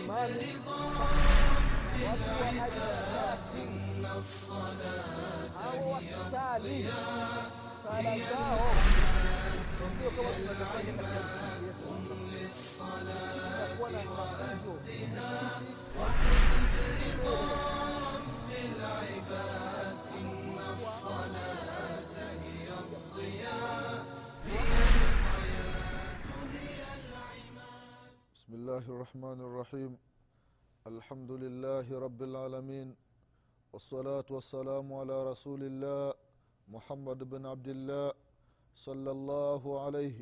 imani watu wa harakati hao wakisali sala zao sio kama tunavyofanya katika misikiti yetu itakuwa na mafunzo بسم الله الرحمن الرحيم. الحمد لله رب العالمين. والصلاة والسلام على رسول الله محمد بن عبد الله صلى الله عليه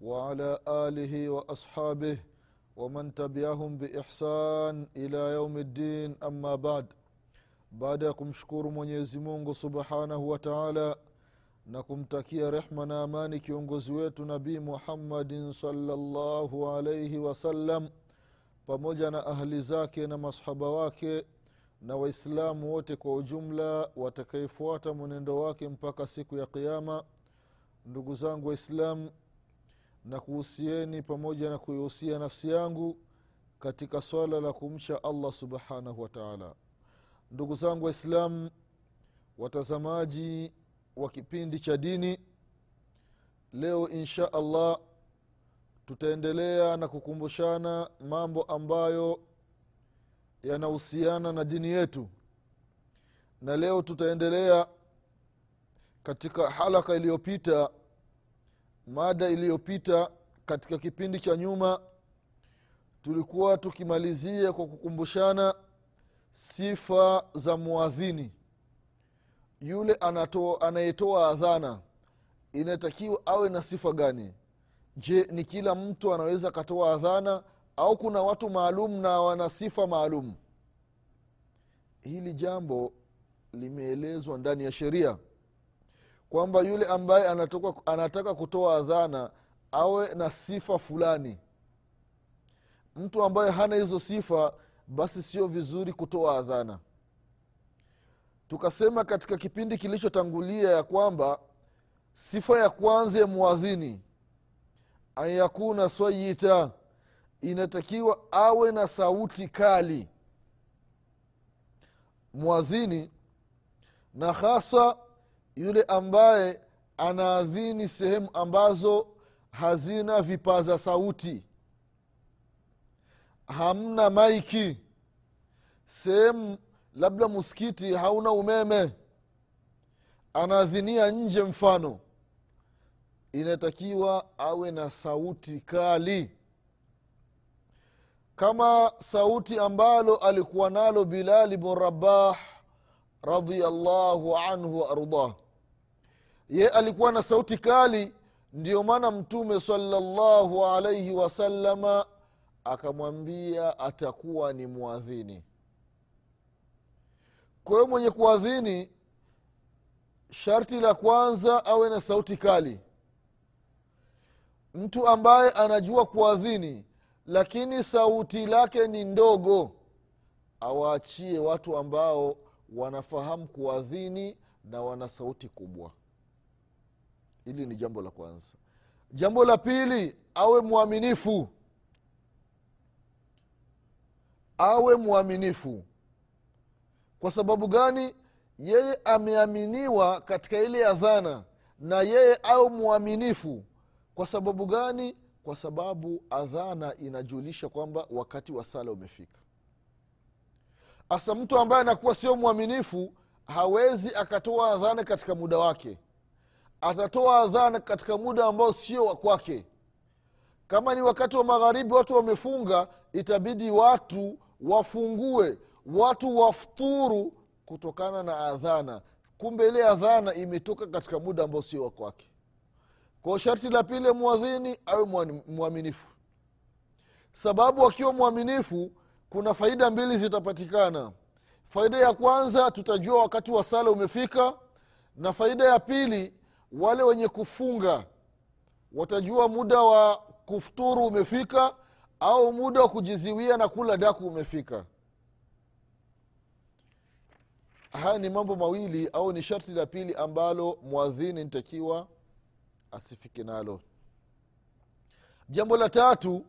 وعلى آله وأصحابه ومن تبعهم بإحسان إلى يوم الدين. أما بعد kumshukuru mwenyezi mungu subhanahu wa taala na kumtakia rehma na amani kiongozi wetu nabii muhammadin salllahu alaihi wasallam pamoja na ahli zake na masahaba wake na waislamu wote kwa ujumla watakaefuata mwenendo wake mpaka siku ya qiama ndugu zangu waislamu na kuhusieni pamoja na kuihusia nafsi yangu katika swala la kumcha allah subhanahu wa taala. Ndugu zangu waislamu watazamaji wa kipindi cha dini. Leo insha allah tutaendelea na kukumbushana mambo ambayo yanahusiana na dini yetu. Na leo tutaendelea katika halaka iliyopita mada iliyopita katika kipindi cha nyuma. Tulikuwa tukimalizia kwa kukumbushana sifa za muadhini yule anato- anayetoa adhana inatakiwa awe na sifa gani? Je ni kila mtu anaweza akatoa adhana au kuna watu maalum na wana sifa maalum? Hili jambo limeelezwa ndani ya sheria kwamba yule ambaye anatoka, anataka kutoa adhana awe na sifa fulani. Mtu ambaye hana hizo sifa basi sio vizuri kutoa adhana tukasema katika kipindi kilichotangulia ya kwamba sifa ya kwanza ya mwadhini an yakuna swayita inatakiwa awe na sauti kali. Mwadhini na hasa yule ambaye anaadhini sehemu ambazo hazina vipaza sauti. Hamna maiki. Sehemu labda msikiti hauna umeme anaadhinia nje mfano. Inatakiwa awe na sauti kali. Kama sauti ambalo alikuwa nalo bilali bn rabah radiallahu anhu waardah ye alikuwa na sauti kali ndiyo maana mtume salallahu alaihi wasalama akamwambia atakuwa ni mwadhini kwa hiyo mwenye kuadhini sharti la kwanza awe na sauti kali. Mtu ambaye anajua kuadhini lakini sauti lake ni ndogo awaachie watu ambao wanafahamu kuadhini na wana sauti kubwa. Hili ni jambo la kwanza. Jambo la pili awe mwaminifu. Awe mwaminifu kwa sababu gani? Yeye ameaminiwa katika ile adhana na yeye au mwaminifu. Kwa sababu gani? Kwa sababu adhana inajulisha kwamba wakati wa sala umefika. Hasa mtu ambaye anakuwa sio mwaminifu hawezi akatoa adhana katika muda wake. Atatoa adhana katika muda ambao sio wa kwake. Kama ni wakati wa magharibi watu wamefunga itabidi watu wafungue watu wafuturu kutokana na adhana. Kumbe ile adhana imetoka katika muda ambao sio wa kwake. Kwao sharti la pili mwadhini awe mwaminifu. Sababu akiwa mwaminifu kuna faida mbili zitapatikana. Faida ya kwanza tutajua wakati wa sala umefika. Na faida ya pili wale wenye kufunga watajua muda wa kufuturu umefika au muda wa kujiziwia na kula daku umefika haya ni mambo mawili au ni sharti la pili ambalo mwadhini nitakiwa asifike nalo. Jambo la tatu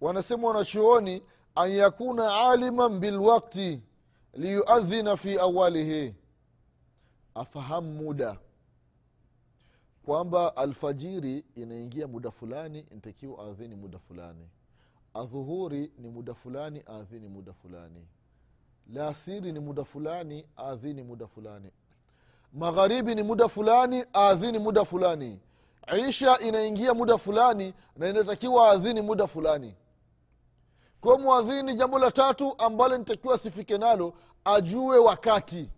wanasema wanachuoni an yakuna aliman bilwakti liyuadhina fi awalihi afahamu muda. Kwamba alfajiri inaingia muda fulani ntakiwa adhini muda fulani. Adhuhuri ni muda fulani aadhini muda fulani lasiri ni muda fulani adhini muda fulani. Magharibi ni muda fulani adhini muda fulani. Isha inaingia muda fulani na inatakiwa adhini muda fulani. Kwa mwadhini jambo la tatu ambalo nitakiwa asifike nalo ajue wakati.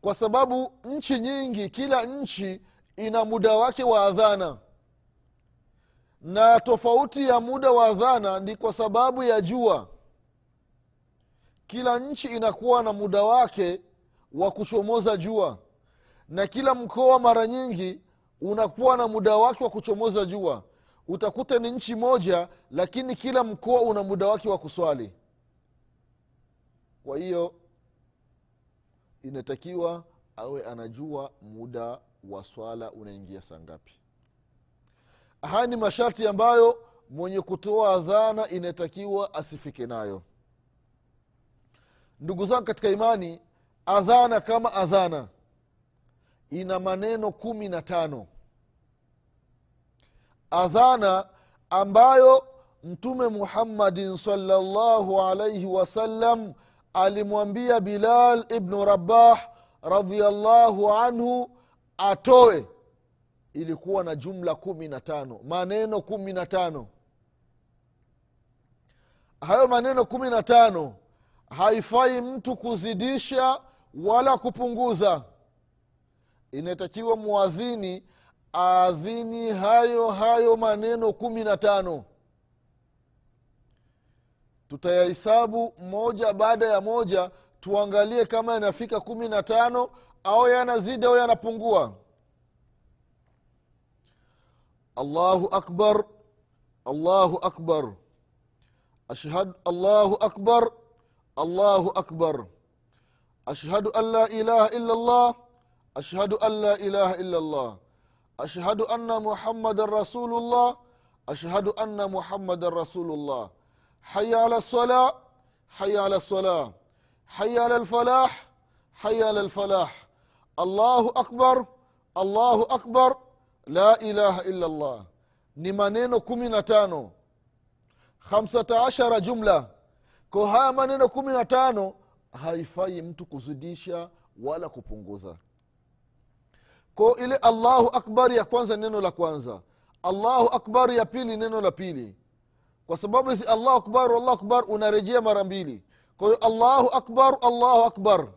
Kwa sababu nchi nyingi kila nchi ina muda wake wa adhana. Na tofauti ya muda wa adhana ni kwa sababu ya jua kila nchi inakuwa na muda wake wa kuchomoza jua. Na kila mkoa mara nyingi unakuwa na muda wake wa kuchomoza jua. Utakuta ni nchi moja lakini kila mkoa una muda wake wa kuswali. Kwa hiyo inatakiwa awe anajua muda wa swala unaingia saa ngapi. Haya ni masharti ambayo mwenye kutoa adhana inatakiwa asifike nayo ndugu zangu katika imani adhana kama adhana. Ina maneno kumi na tano. Adhana ambayo mtume muhammadin salllahu alaihi wasallam alimwambia bilal ibnu rabah radiallahu anhu atoe. Ilikuwa na jumla kumi na tano. Maneno kumi na tano. Hayo maneno kumi na tano haifai mtu kuzidisha wala kupunguza. Inatakiwa mwadhini aadhini hayo hayo maneno kumi na tano. Tutayahisabu moja baada ya moja tuangalie kama yanafika kumi na tano au yanazidi au yanapungua. Allahu akbar allahu akbar. Ashhad allahu akbar allahu akbar. Ashhadu an la ilaha illa llah ashhadu an la ilaha illa llah ashhadu anna muhammadan rasulullah. Ashhadu anna muhammadan rasulullah. Haya ala lsala haya ala lsala haya ala lfalah. Haya ala lfalah. Allahu akbar. Allahu akbar. La ilaha illa llah ni maneno kumi na tano. Khamsata ashara jumla ko haya maneno kumi na tano haifai mtu kuzidisha wala kupunguza. Ko ile allahu akbar ya kwanza neno la kwanza. Allahu akbar ya pili neno la pili. Kwa sababu hizi allahu akbar allahu akbar unarejea mara mbili. Kwa hiyo allahu akbar allahu akbar.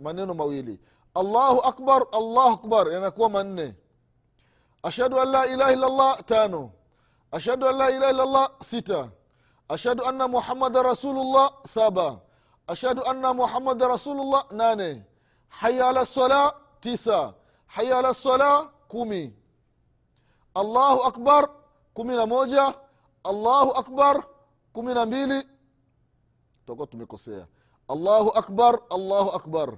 Maneno mawili. Allahu akbar allahu akbar yanakuwa manne. Ashhadu an la ilaha illallah tano. Ashhadu an la ilaha illallah sita ashhadu anna muhammada rasulullah saba. Ashhadu anna muhammada rasulullah nane. Haya ala sala tisa. Haya ala sala kumi. Allahu akbar kumi na moja. Allahu akbar kumi na mbili. Tutakuwa tumekosea. Allahu akbar allahu akbar.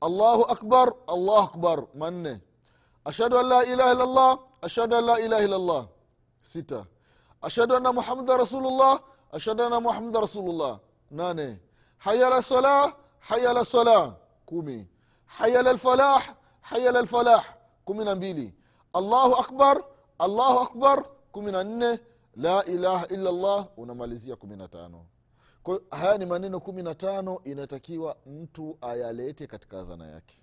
Allahu akbar allahu akbar manne. Ashhadu an la ilaha illallah ashhadu an la ilaha illallah sita. Ashhadu anna muhammadan rasulullah ashhadu anna muhammadan rasulullah. Nane haya la salah haya la salah. Kumi. Haya la lfalah haya la lfalah kumi na mbili. Allahu akbar allahu akbar. Kumi na nne. La ilaha illa llah unamalizia kumi na tano. Kwa haya ni maneno kumi na tano inatakiwa mtu ayalete katika adhana yake.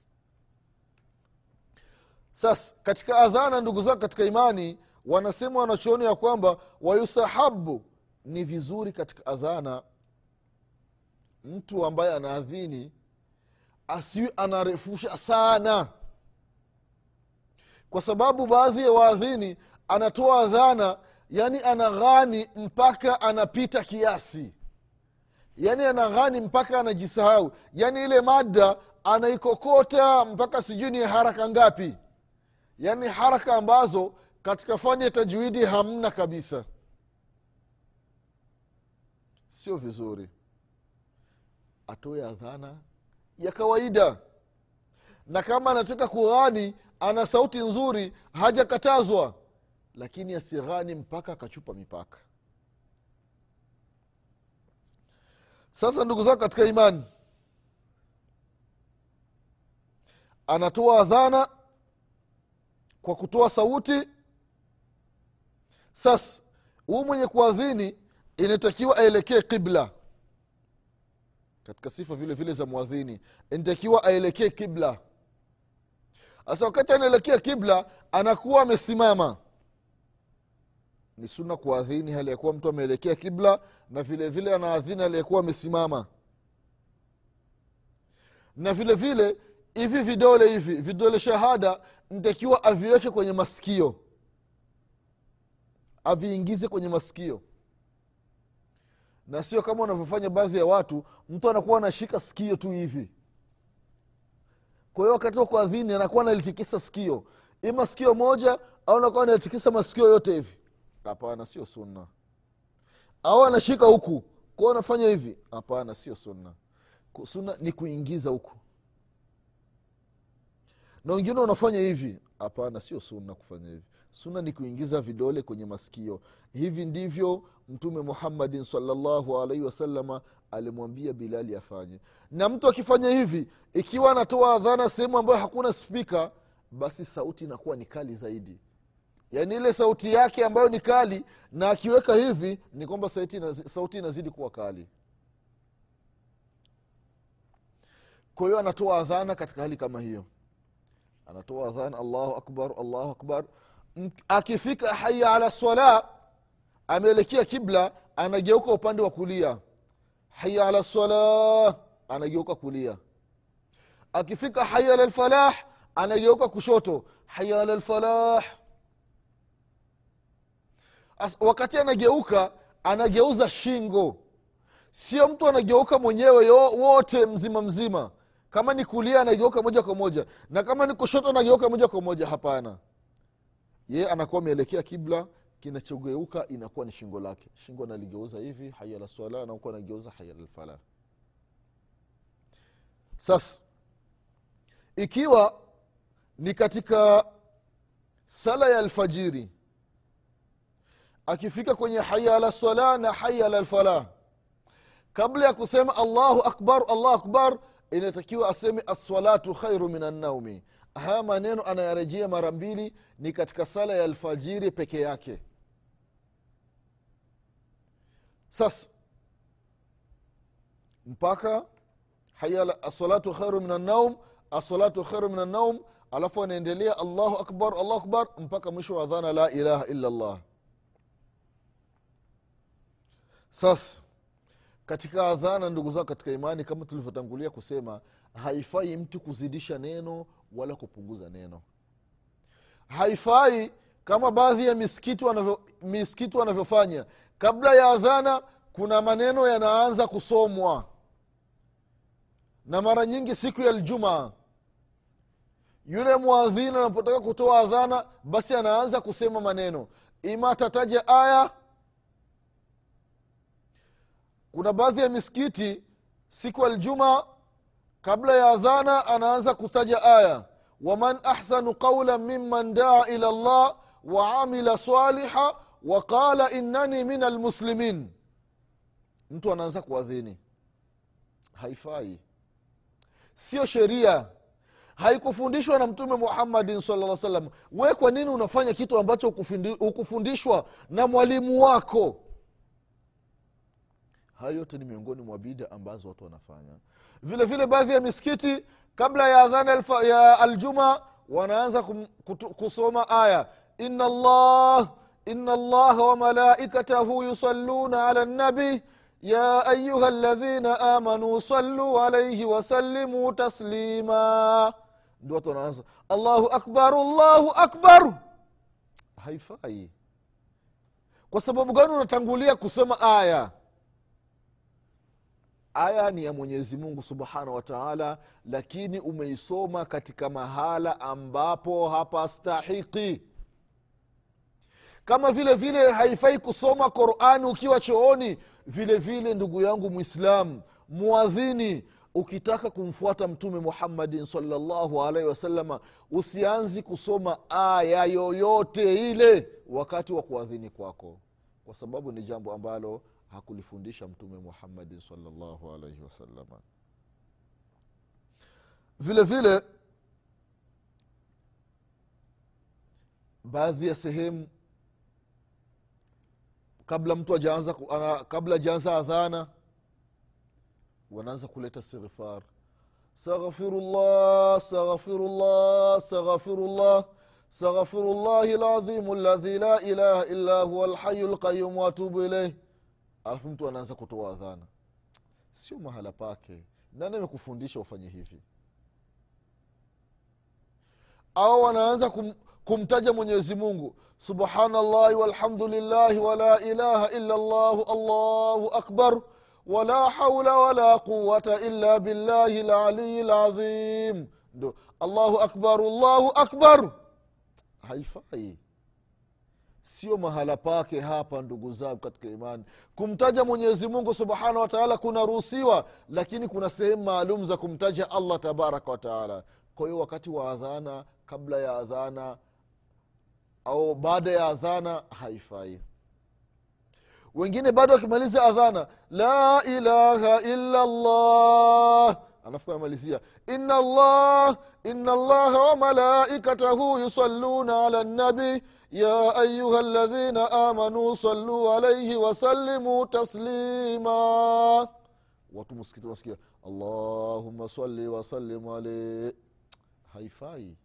Sasa katika adhana ndugu zangu katika imani wanasema wanachoona ya kwamba wayusahabu ni vizuri katika adhana mtu ambaye anaadhini asiwe anarefusha sana. Kwa sababu baadhi ya waadhini anatoa adhana yani anaghani mpaka anapita kiasi. Yani anaghani mpaka anajisahau. Yani ile mada anaikokota mpaka sijui ni haraka ngapi. Yani haraka ambazo katika fani ya tajwidi hamna kabisa sio vizuri. Atoe adhana ya kawaida. Na kama anataka kughani ana sauti nzuri hajakatazwa. Lakini asighani mpaka akachupa mipaka. Sasa ndugu zako katika imani anatoa adhana kwa kutoa sauti. Sasa huu mwenye kuadhini inatakiwa aelekee qibla. Katika sifa vile vile za mwadhini inatakiwa aelekee kibla sasa wakati anaelekea kibla anakuwa amesimama. Ni suna kuadhini hali ya mtu ameelekea kibla na vile vile anaadhini aliyekuwa amesimama. Na vile vile hivi vidole hivi vidole shahada ntakiwa aviweke kwenye masikio. Aviingize kwenye masikio na sio kama unavyofanya baadhi ya watu mtu anakuwa anashika sikio tu hivi. Kwa hiyo wakati wa kuadhini anakuwa analitikisa sikio. Ima sikio moja au anakuwa analitikisa masikio yote hivi. Hapana sio sunna. Au anashika huku kwao anafanya hivi. Hapana sio sunna. Sunna ni kuingiza huku. Na wengine wanafanya hivi. Hapana sio sunna kufanya hivi sunna ni kuingiza vidole kwenye masikio. Hivi ndivyo mtume muhammadin salllahu alaihi wasalama alimwambia bilali afanye. Na mtu akifanya hivi ikiwa anatoa adhana sehemu ambayo hakuna spika basi sauti inakuwa ni kali zaidi. Yaani ile sauti yake ambayo ni kali na akiweka hivi ni kwamba sauti, inazidi kuwa kali. Kwa hiyo anatoa adhana katika hali kama hiyo. Anatoa adhana allahu akbar allahu akbar akifika haya ala sala ameelekea kibla anageuka upande wa kulia. Haya ala sala anageuka kulia. Akifika haya ala lfalah anageuka kushoto. Haya ala lfalah wakati anageuka anageuza shingo. Sio mtu anageuka mwenyewe wote mzima mzima. Kama ni kulia anageuka moja kwa moja. Na kama ni kushoto anageuka moja kwa moja. Hapana ye anakuwa ameelekea kibla kinachogeuka inakuwa ni shingo lake. Shingo analigeuza hivi haya la swala anageuza haya lalfalah sasa ikiwa ni katika sala ya alfajiri akifika kwenye haya ala swala na haya ala lfalah kabla ya kusema allahu akbar allahu akbar inatakiwa aseme assalatu khairu min annaumi haya maneno anayarejea mara mbili ni katika sala ya alfajiri peke yake. Sasa mpaka haya assalatu khairu min annaum assalatu khairu min annaum alafu anaendelea allahu akbar allahu akbar mpaka mwisho wa dhana la ilaha illa llah sasa katika adhana ndugu zao katika imani kama tulivyotangulia kusema haifai mtu kuzidisha neno wala kupunguza neno. Haifai kama baadhi ya misikiti wanavyo, misikiti wanavyofanya. Kabla ya adhana kuna maneno yanaanza kusomwa. Na mara nyingi siku ya ljumaa yule mwadhini anapotaka kutoa adhana basi anaanza kusema maneno. Ima atataja aya kuna baadhi ya misikiti siku aljuma kabla ya adhana anaanza kutaja aya waman ahsanu qaulan mimman daa ila llah waamila saliha waqala innani min almuslimin mtu anaanza kuadhini. Haifai. Sio sheria. Haikufundishwa na mtume muhammadin sala salam we kwa nini unafanya kitu ambacho hukufundishwa na mwalimu wako hayo yote ni miongoni mwa bida ambazo watu wanafanya. Vile vile baadhi ya misikiti kabla ya adhana ya aljuma wanaanza kusoma aya. Ina llah ina llaha wamalaikatahu yusalluna ala nabi. Ya ayuha ladhina amanu saluu alaihi wasallimu taslima. Ndio watu wanaanza. Allahu akbar allahu akbar. Haifai. Kwa sababu gani unatangulia kusoma aya aya ni ya mwenyezi mungu subhanahu wa taala lakini umeisoma katika mahala ambapo hapastahiki. Kama vile vile haifai kusoma qurani ukiwa chooni vile vile ndugu yangu mwislamu muadhini ukitaka kumfuata mtume muhammadin salllahu alaihi wasalama usianzi kusoma aya yoyote ile wakati wa kuadhini kwako kwa sababu ni jambo ambalo hakulifundisha mtume muhammadin salllahu alaihi wasalama vile vile baadhi ya sehemu kabla mtu ajaanza kabla ajaanza adhana wanaanza kuleta istighfar staghfirullah staghfirullah staghfirullah staghfirullahi ladhimu ladhi la ilaha illa huwa lhayu lqayum watubu ilaih alafu mtu anaanza kutoa adhana. Sio mahala pake. Nani amekufundisha ufanye hivi? Au wanaanza kum, kumtaja mwenyezi mungu. Subhanallahi walhamdulillahi wala ilaha illa llahu allahu akbar. Wala haula wala quwata illa billahi laliyi lazim ndo allahu akbar allahu akbar. Haifai sio mahala pake hapa ndugu zangu katika imani. Kumtaja mwenyezi mungu subhanahu wataala kunaruhusiwa lakini kuna sehemu maalum za kumtaja allah tabaraka wataala kwa hiyo wakati wa adhana kabla ya adhana au baada ya adhana haifai. Wengine bado wakimaliza adhana la ilaha illa llah alafu anamalizia ina llah llaha wamalaikatahu yusalluna ala nabi ya أيها الذين amanuu صلوا alaihi وسلموا watu msikiti wasikia allahuma sali wasallim alaih haifai.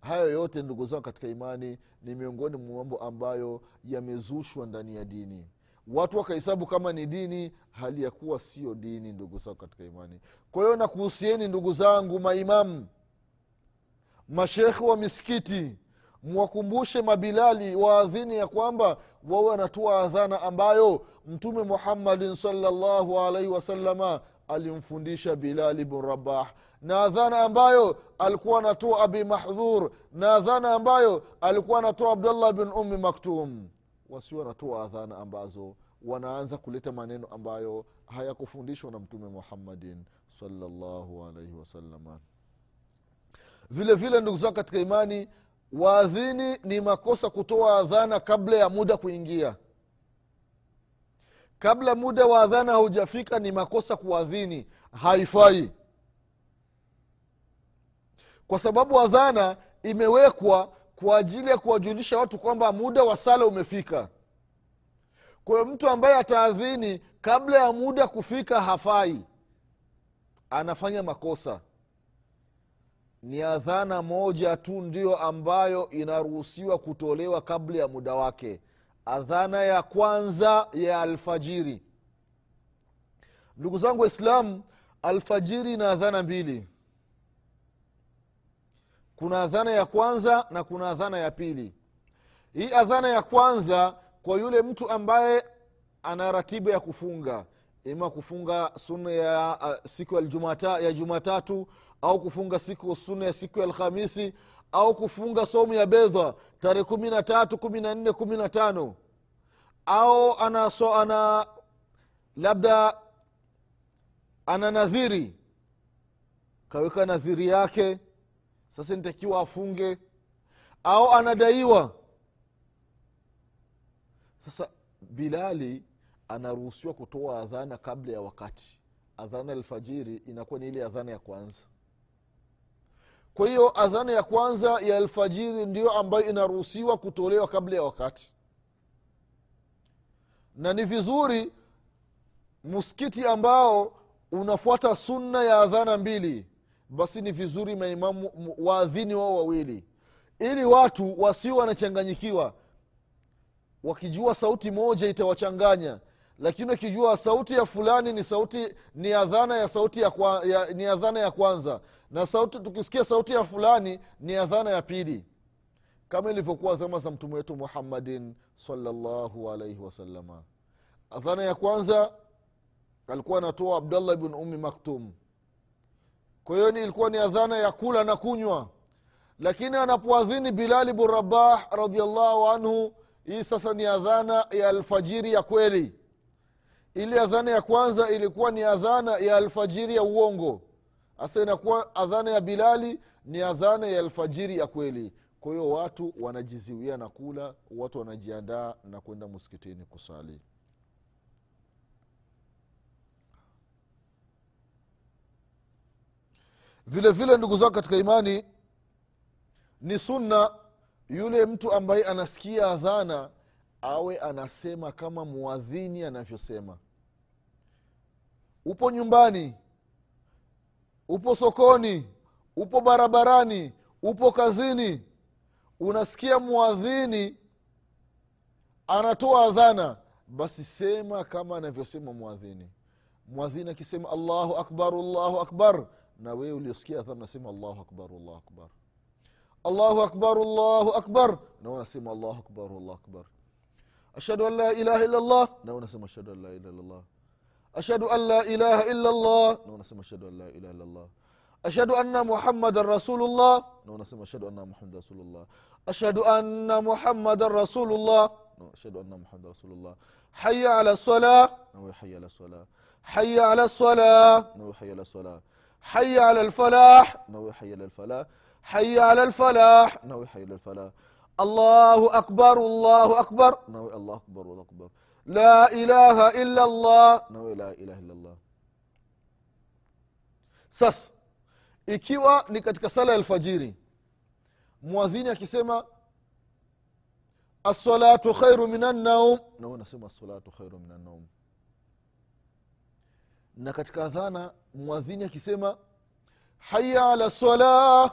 Hayo yote ndugu zangu katika imani ni miongoni mwa mambo ambayo yamezushwa ndani ya dini. Watu wakahesabu kama ni dini hali ya kuwa sio dini ndugu zangu katika imani. Kwa hiyo nakuhusieni ndugu zangu maimamu mashekhe wa misikiti mwakumbushe mabilali waadhini ya kwamba wawe wanatoa adhana ambayo mtume muhammadin salllahu alaihi wasalama alimfundisha bilali bn rabah. Na adhana ambayo alikuwa anatoa abi mahdhur na adhana ambayo alikuwa anatoa abdullah bin ummi maktum. Wasio wanatoa adhana ambazo wanaanza kuleta maneno ambayo hayakufundishwa na mtume muhammadin salllahu alaihi wasalama vile vile ndugu zao katika imani waadhini ni makosa kutoa adhana kabla ya muda kuingia. Kabla muda wa adhana haujafika ni makosa kuadhini haifai. Kwa sababu adhana imewekwa kwa ajili ya kuwajulisha watu kwamba muda wa sala umefika. Kwa mtu ambaye ataadhini kabla ya muda kufika hafai. Anafanya makosa ni adhana moja tu ndio ambayo inaruhusiwa kutolewa kabla ya muda wake. Adhana ya kwanza ya alfajiri. Ndugu zangu waislamu alfajiri na adhana mbili. Kuna adhana ya kwanza na kuna adhana ya pili. Hii adhana ya kwanza kwa yule mtu ambaye ana ratiba ya kufunga ima kufunga sunna ya uh, siku ya jumatatu au kufunga siku sunna ya siku ya alhamisi au kufunga somu ya bedha tarehe kumi na tatu kumi na nne kumi na tano. Au ana, so, ana labda ana nadhiri kaweka nadhiri yake sasa nitakiwa afunge. Au anadaiwa sasa bilali anaruhusiwa kutoa adhana kabla ya wakati. Adhana alfajiri inakuwa ni ile adhana ya kwanza kwa hiyo adhana ya kwanza ya alfajiri ndiyo ambayo inaruhusiwa kutolewa kabla ya wakati. Na ni vizuri msikiti ambao unafuata sunna ya adhana mbili basi ni vizuri maimamu waadhini wao wawili. Ili watu wasio wanachanganyikiwa wakijua sauti moja itawachanganya lakini ukijua sauti ya fulani ni sauti ni adhana ya sauti ya, kwa, ya ni adhana ya kwanza. Na sauti tukisikia sauti ya fulani ni adhana ya pili. Kama ilivyokuwa zama za mtume wetu muhammadin salllahu alaihi wasalama adhana ya kwanza alikuwa anatoa abdallah bin ummi maktum. Kwa hiyo ilikuwa ni adhana ya kula na kunywa. Lakini anapoadhini bilali bn rabah radiallahu anhu hii sasa ni adhana ya alfajiri ya kweli ile adhana ya kwanza ilikuwa ni adhana ya alfajiri ya uongo. Hasa inakuwa adhana ya bilali ni adhana ya alfajiri ya kweli. Kwa hiyo watu wanajiziwia na kula watu wanajiandaa na kwenda msikitini kusali. Vile vile ndugu zao katika imani ni sunna yule mtu ambaye anasikia adhana awe anasema kama muadhini anavyosema. Upo nyumbani upo sokoni upo barabarani upo kazini unasikia muadhini anatoa adhana basi sema kama anavyosema mwadhini mwadhini akisema allahu akbar allahu akbar na wewe uliosikia adhana nasema allahu akbar allahu akbar. Allahu akbar allahu akbar na wewe unasema allahu akbar allahu akbar ashhadu an la ilaha illa llah na wewe unasema ashhadu an la ilaha illa llah ashhadu an la ilaha illa llah na wewe unasema ashhadu an la ilaha illa llah ashhadu anna muhammadan rasulullah na unasema ashhadu anna muhammadan rasulullah ashhadu anna muhammadan rasulullah na ashhadu anna muhammadan rasulullah haya ala sala na wewe haya ala sala haya ala sala na wewe haya ala sala haya ala lfalah na wewe haya ala lfalah haya ala lfalah na allahu akbar allahu akbar. Nawe allahu akbar allahu akbar. La ilaha illa llah nawe la ilaha illa llah sasa ikiwa ni katika sala ya alfajiri mwadhini akisema assalatu khairu min annaum nawe nasema assalatu khairu min annaum na katika adhana mwadhini akisema haya ala sala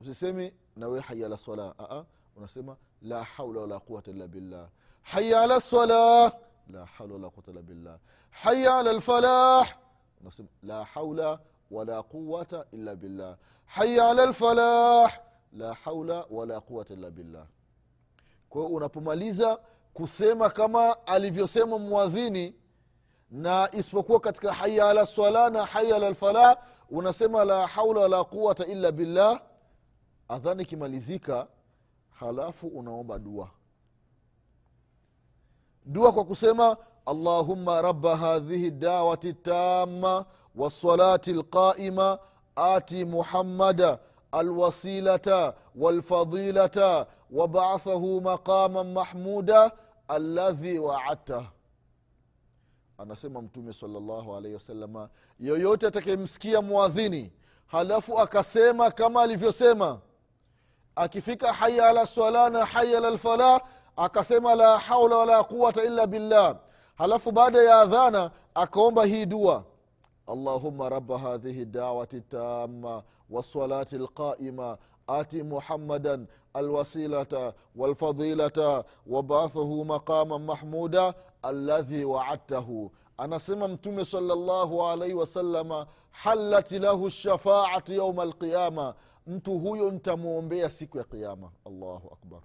usisemi na we haya la swala. Aa, unasema la haula wala quwata illa billah. Haya ala sala la haula wala quwata illa billah. Haya ala lfalah unasema la haula wala quwata illa billah. Haya ala lfalah la haula wala quwata illa billah. Kwa unapomaliza kusema kama alivyosema mwadhini na isipokuwa katika haya ala swala na haya ala lfalah unasema la haula wala quwata illa billah adhani ikimalizika halafu unaomba dua. Dua kwa kusema allahumma raba hadhihi dawati tama wasalati lqaima ati muhammada alwasilata walfadilata wabaathahu maqaman mahmuda alladhi waadtah anasema mtume salllahu alaihi wasalama yoyote atakayemsikia mwadhini halafu akasema kama alivyosema akifika haya ala swala na haya ala lfalah akasema la haula wala quwata illa billah. Halafu baada ya adhana akaomba hii dua. Allahuma raba hadhihi dawati tama wasalati lqaima ati muhammadan alwasilata walfadilata wabathuhu maqaman mahmuda aladhi waadtahu. Anasema mtume salllahu alaihi wasalama halat lahu lshafaatu yauma alqiyama mtu huyo ntamwombea siku ya kiama allahu akbar.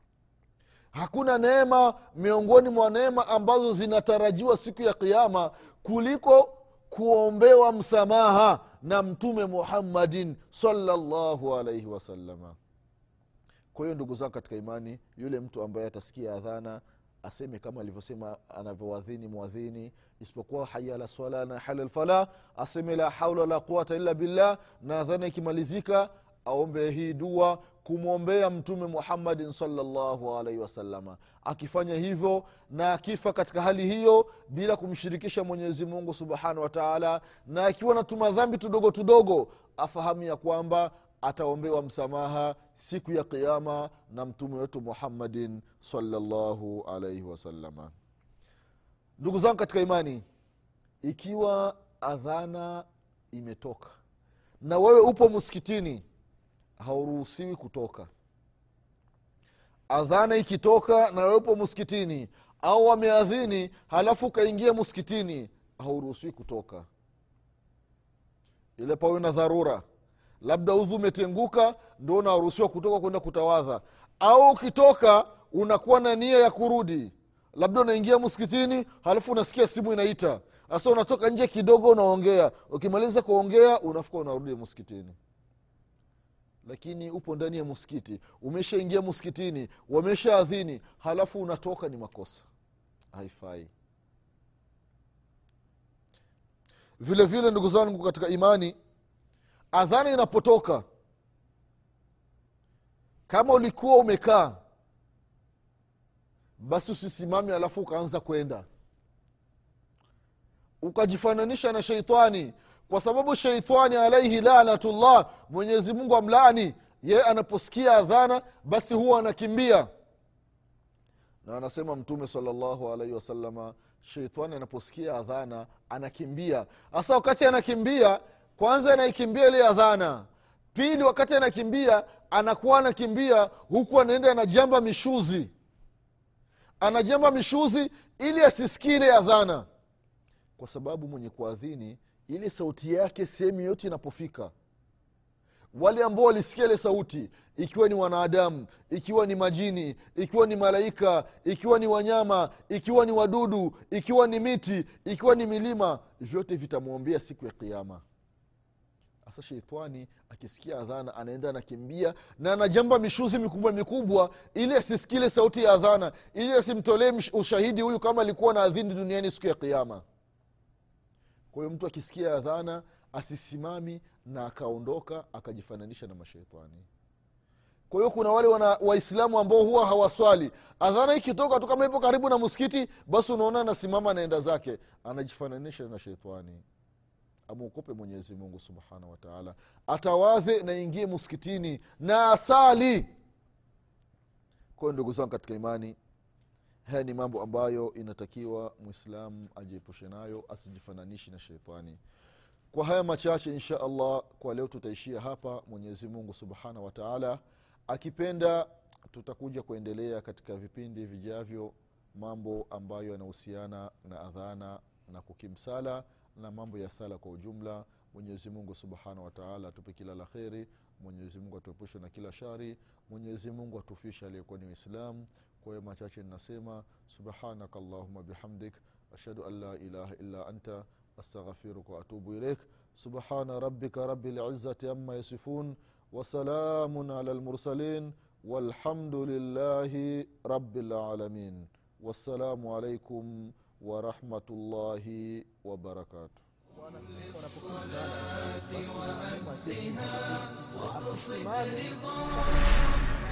Hakuna neema miongoni mwa neema ambazo zinatarajiwa siku ya kiama kuliko kuombewa msamaha na mtume muhammadin salllahu alaihi wasalama kwa hiyo ndugu zangu katika imani yule mtu ambaye atasikia adhana aseme kama alivyosema anavyowadhini mwadhini isipokuwa haya la swala na hala lfalah aseme la haula wala quwata illa billah na adhana ikimalizika aombe hii dua kumwombea mtume muhammadin salllahu alaihi wasalama akifanya hivyo na akifa katika hali hiyo bila kumshirikisha mwenyezi mungu subhanahu wa taala na akiwa natuma dhambi tudogo tudogo afahamu ya kwamba ataombewa msamaha siku ya qiama na mtume wetu muhammadin salllahu alaihi wasalama ndugu zangu katika imani ikiwa adhana imetoka na wewe upo msikitini hauruhusiwi kutoka. Adhana ikitoka na wewe msikitini au wameadhini halafu ukaingia msikitini hauruhusiwi kutoka. Ile pawe na dharura. Labda udhu umetenguka ndo unaruhusiwa kutoka kwenda kutawadha. Au ukitoka unakuwa na nia ya kurudi. Labda unaingia msikitini halafu unasikia simu inaita. Sasa unatoka nje kidogo unaongea. Ukimaliza kuongea unafuka unarudi msikitini lakini upo ndani ya msikiti. Umeshaingia msikitini wameshaadhini halafu unatoka ni makosa. Haifai. Vile vile ndugu zangu katika imani adhana inapotoka. Kama ulikuwa umekaa basi usisimame alafu ukaanza kwenda. Ukajifananisha na sheitani kwa sababu sheitani alaihi lanatullah mwenyezi mungu amlaani. Yeye anaposikia adhana basi huwa anakimbia. Na anasema mtume salllahu alaihi wasalama sheitani anaposikia adhana anakimbia. Hasa wakati anakimbia kwanza anaikimbia ile adhana. Pili wakati anakimbia anakuwa anakimbia huku anaenda anajamba mishuzi. Anajamba mishuzi ili asisikie ile adhana. Kwa sababu mwenye kuadhini ile sauti yake sehemu yote inapofika. Wale ambao walisikia ile sauti ikiwa ni wanadamu ikiwa ni majini ikiwa ni malaika ikiwa ni wanyama ikiwa ni wadudu ikiwa ni miti ikiwa ni milima vyote vitamwombea siku ya kiama hasa sheitani akisikia adhana anaenda anakimbia na anajamba mishuzi mikubwa mikubwa ili asisikile sauti ya adhana ili asimtolee ushahidi huyu kama alikuwa na adhini duniani siku ya kiama kwa mtu akisikia adhana asisimami na akaondoka akajifananisha na masheitani kwa hiyo kuna wale waislamu ambao huwa hawaswali. Adhana ikitoka tu kama ipo karibu na msikiti basi unaona anasimama anaenda zake anajifananisha na sheitani amuokope mwenyezi mungu subhanahu wataala atawadhe na ingie muskitini na asali. Kwayo ndugu zangu katika imani haya ni mambo ambayo inatakiwa mwislamu ajiepushe nayo asijifananishi na sheitani. Kwa haya machache insha allah kwa leo tutaishia hapa. Mwenyezi mungu subhanahu wataala akipenda tutakuja kuendelea katika vipindi vijavyo mambo ambayo yanahusiana na adhana na kukimsala na mambo ya sala kwa ujumla. Mwenyezi mungu subhanahu wataala atupe kila la kheri. Mwenyezi mungu atuepushe na kila shari. Mwenyezi mungu atufishe aliyekuwa ni waislamu kwa hiyo machache ninasema subhanaka allahuma bihamdik ashhadu an la ilaha illa anta astaghfiruka waatubu ilaik subhana rabika rabi lizati ama yasifun wasalamun ala lmursalin والحمد لله رب العالمين والسلام عليكم ورحمة الله وبركاته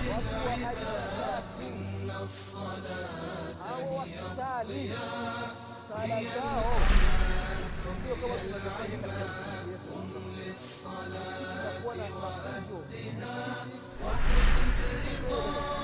للعباد إن الصلاة هي الضياء هي العباد قم للصلاة وأهدها وقصد رضاها